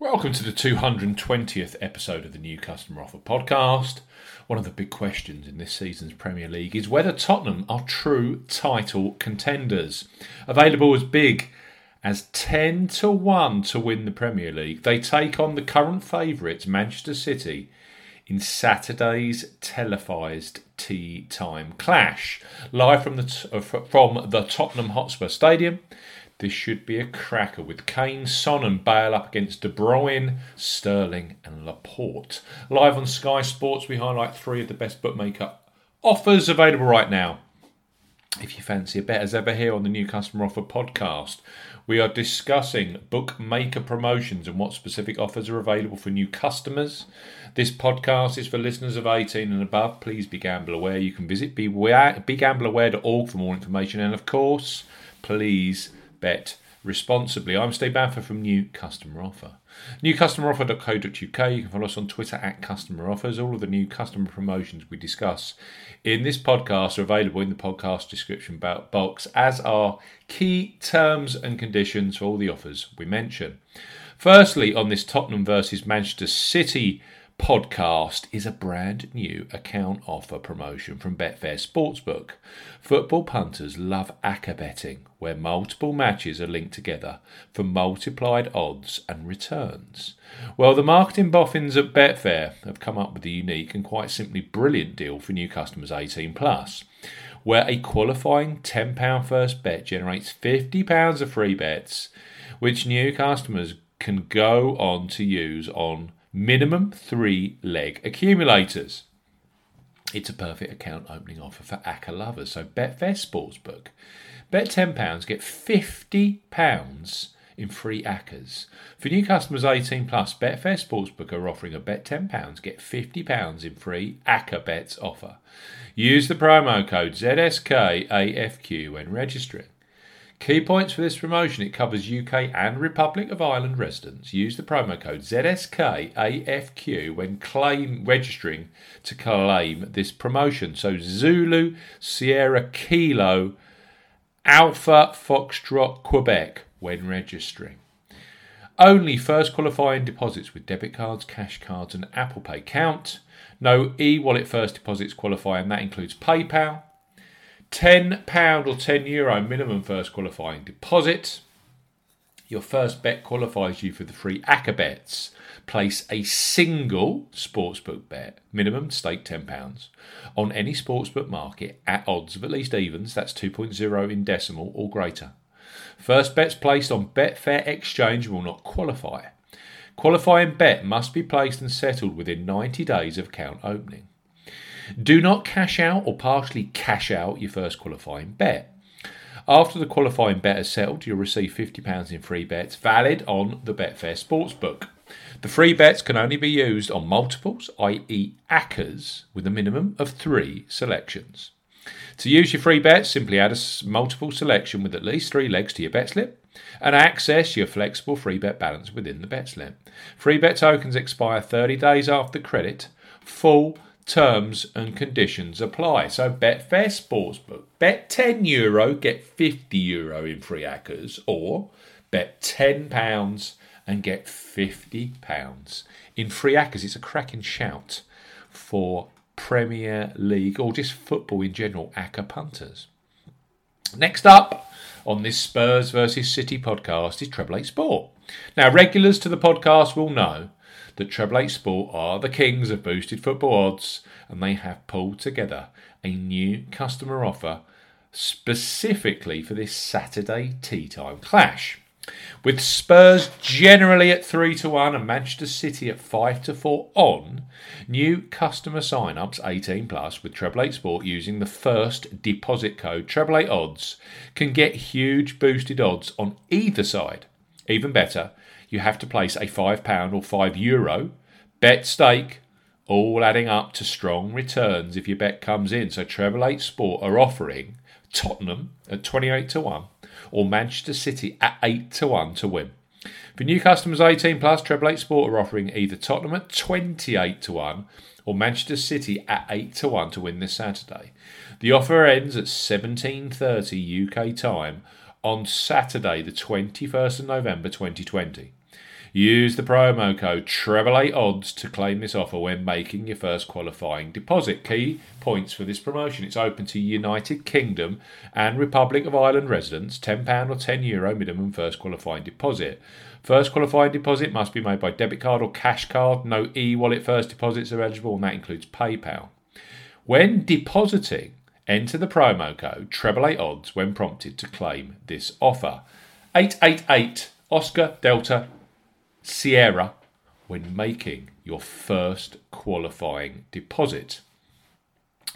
Welcome to the 220th episode of the New Customer Offer podcast. One of the big questions in this season's Premier League is whether Tottenham are true title contenders. Available as big as 10 to 1 to win the Premier League, they take on the current favourites, Manchester City, in Saturday's televised tea time clash. Live from the, uh, from the Tottenham Hotspur Stadium. This should be a cracker with Kane, Son, and Bale up against De Bruyne, Sterling, and Laporte. Live on Sky Sports, we highlight three of the best bookmaker offers available right now. If you fancy a bet as ever here on the New Customer Offer podcast, we are discussing bookmaker promotions and what specific offers are available for new customers. This podcast is for listeners of 18 and above. Please be gamble aware. You can visit begambleaware.org for more information. And of course, please bet responsibly. I'm Steve Bamford from New Customer Offer. NewCustomeroffer.co.uk. You can follow us on Twitter at Customer Offers. All of the new customer promotions we discuss in this podcast are available in the podcast description box, as are key terms and conditions for all the offers we mention. Firstly, on this Tottenham versus Manchester City podcast is a brand new account offer promotion from Betfair Sportsbook. Football punters love acca betting, where multiple matches are linked together for multiplied odds and returns. Well, the marketing boffins at Betfair have come up with a unique and quite simply brilliant deal for new customers 18 plus. Where a qualifying £10 first bet generates £50 of free bets, which new customers can go on to use on minimum three leg accumulators. It's a perfect account opening offer for ACCA lovers. So Betfair Sportsbook. Bet £10, get £50 in free ACCAs. For new customers 18 plus, Betfair Sportsbook are offering a bet £10, get £50 in free ACCA bets offer. Use the promo code ZSKAFQ when registering. Key points for this promotion it covers UK and Republic of Ireland residents. Use the promo code ZSKAFQ when claim registering to claim this promotion. So Zulu Sierra Kilo Alpha Foxtrot Quebec when registering. Only first qualifying deposits with debit cards, cash cards, and Apple Pay count. No e wallet first deposits qualify, and that includes PayPal, £10 or €10 Euro minimum first qualifying deposit. Your first bet qualifies you for the free ACCA bets. Place a single sportsbook bet, minimum stake £10, on any sportsbook market at odds of at least evens, that's 2.0 in decimal or greater. First bets placed on Betfair Exchange will not qualify. Qualifying bet must be placed and settled within 90 days of account opening. Do not cash out or partially cash out your first qualifying bet. After the qualifying bet is settled, you'll receive £50 in free bets valid on the Betfair Sportsbook. The free bets can only be used on multiples, i.e., ACCAs, with a minimum of three selections. To use your free bets, simply add a multiple selection with at least three legs to your bet slip and access your flexible free bet balance within the bet slip. Free bet tokens expire 30 days after credit. Full terms and conditions apply. So Betfair Sportsbook. Bet 10 euro, get 50 euro in free ACCAs, or bet 10 pounds and get 50 pounds in free ACCAs. It's a cracking shout for Premier League or just football in general ACCA punters. Next up on this Spurs versus City podcast is Treble Eight Sport. Now, regulars to the podcast will know that Treble Eight Sport are the kings of boosted football odds and they have pulled together a new customer offer specifically for this Saturday tea time clash. With Spurs generally at 3 to 1 and Manchester City at 5 to 4 on, new customer sign-ups 18 plus with Treble 8 Sport using the first deposit code Treble 8 odds can get huge boosted odds on either side. Even better, you have to place a £5 or €5 Euro bet stake, all adding up to strong returns if your bet comes in. So Treble 8 Sport are offering Tottenham at 28 to 1 or Manchester City at 8 to 1 to win. For new customers 18 plus, Treble 8 Sport are offering either Tottenham at 28 to 1 or Manchester City at 8 to 1 to win this Saturday. The offer ends at 17:30 UK time on Saturday the 21st of November 2020. Use the promo code TREBLE8ODDS to claim this offer when making your first qualifying deposit. Key points for this promotion. It's open to United Kingdom and Republic of Ireland residents. £10 or €10 Euro minimum first qualifying deposit. First qualifying deposit must be made by debit card or cash card. No e wallet first deposits are eligible, and that includes PayPal. When depositing, enter the promo code treble8odds when prompted to claim this offer. 888 Oscar Delta Sierra when making your first qualifying deposit.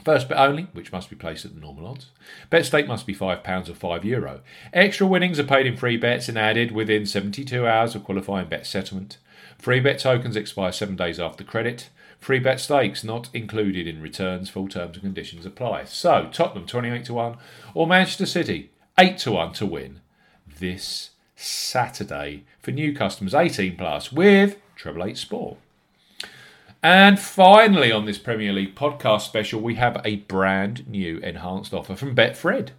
First bet only, which must be placed at the normal odds. Bet stake must be £5 or €5. Euro. Extra winnings are paid in free bets and added within 72 hours of qualifying bet settlement. Free bet tokens expire seven days after credit. Free bet stakes not included in returns. Full terms and conditions apply. So, Tottenham 28 to 1 or Manchester City 8 to 1 to win this Saturday for new customers 18 plus with Treble Eight Sport. And finally, on this Premier League podcast special, we have a brand new enhanced offer from Betfred.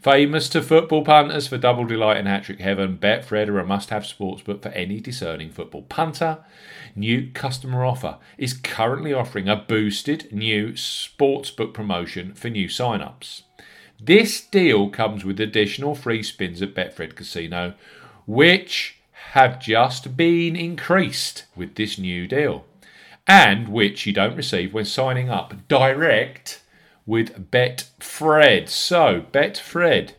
Famous to football punters for double delight and hat trick heaven, Betfred are a must have sportsbook for any discerning football punter. New customer offer is currently offering a boosted new sportsbook promotion for new sign ups. This deal comes with additional free spins at Betfred Casino, which have just been increased with this new deal, and which you don't receive when signing up direct with Betfred. So, Betfred,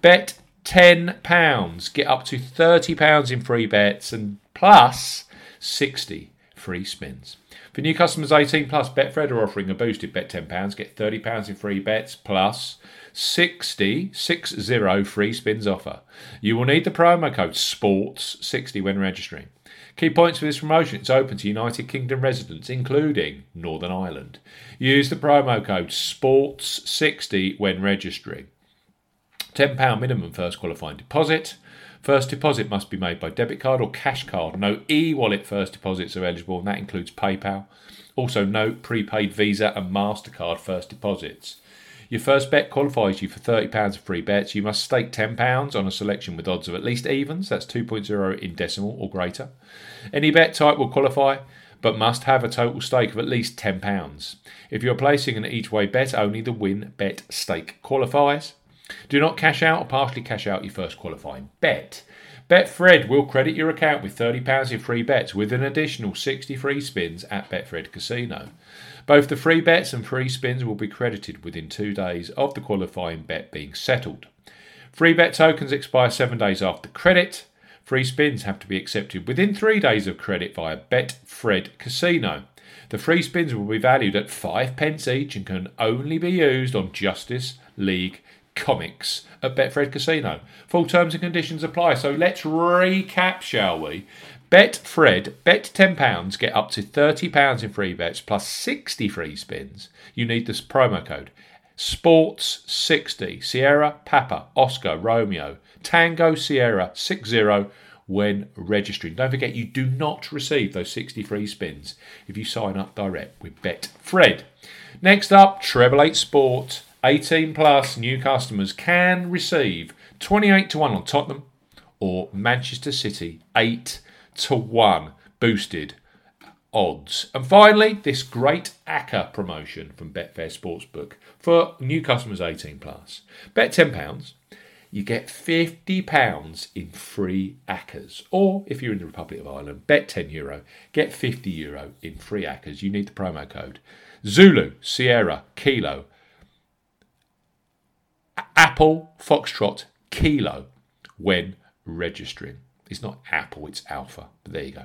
bet £10, get up to £30 in free bets and plus 60 free spins. For new customers 18 plus, Betfred are offering a boosted bet £10, get £30 in free bets plus 60, 60 free spins offer. You will need the promo code SPORTS60 when registering. Key points for this promotion it's open to United Kingdom residents, including Northern Ireland. Use the promo code SPORTS60 when registering. £10 minimum first qualifying deposit. First deposit must be made by debit card or cash card. No e wallet first deposits are eligible, and that includes PayPal. Also, no prepaid Visa and MasterCard first deposits. Your first bet qualifies you for £30 of free bets. You must stake £10 on a selection with odds of at least evens, that's 2.0 in decimal or greater. Any bet type will qualify, but must have a total stake of at least £10. If you're placing an each way bet, only the win bet stake qualifies. Do not cash out or partially cash out your first qualifying bet. Betfred will credit your account with £30 in free bets with an additional 60 free spins at Betfred Casino. Both the free bets and free spins will be credited within two days of the qualifying bet being settled. Free bet tokens expire seven days after credit. Free spins have to be accepted within three days of credit via Betfred Casino. The free spins will be valued at five pence each and can only be used on Justice League comics at Betfred Casino. Full terms and conditions apply. So let's recap, shall we? Betfred, bet £10, get up to £30 in free bets plus 60 free spins. You need this promo code Sports60, Sierra, Papa, Oscar, Romeo, Tango, Sierra, 60 when registering. Don't forget, you do not receive those 60 free spins if you sign up direct with Betfred. Next up, Treble 8 Sport. 18 plus new customers can receive 28 to 1 on Tottenham or Manchester City 8 to 1 boosted odds. And finally, this great ACCA promotion from Betfair Sportsbook for new customers 18 plus. Bet £10, you get £50 in free ACCAs. Or if you're in the Republic of Ireland, bet €10, Euro, get €50 Euro in free ACCAs. You need the promo code Zulu, Sierra, Kilo, Apple, Foxtrot, Kilo when registering. It's not Apple, it's Alpha. But there you go.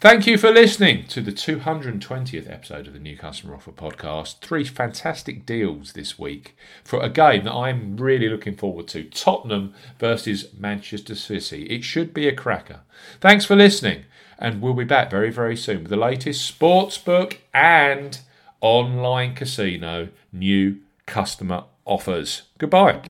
Thank you for listening to the 220th episode of the New Customer Offer podcast. Three fantastic deals this week for a game that I'm really looking forward to Tottenham versus Manchester City. It should be a cracker. Thanks for listening, and we'll be back very, very soon with the latest sportsbook and online casino new customer offers. Goodbye.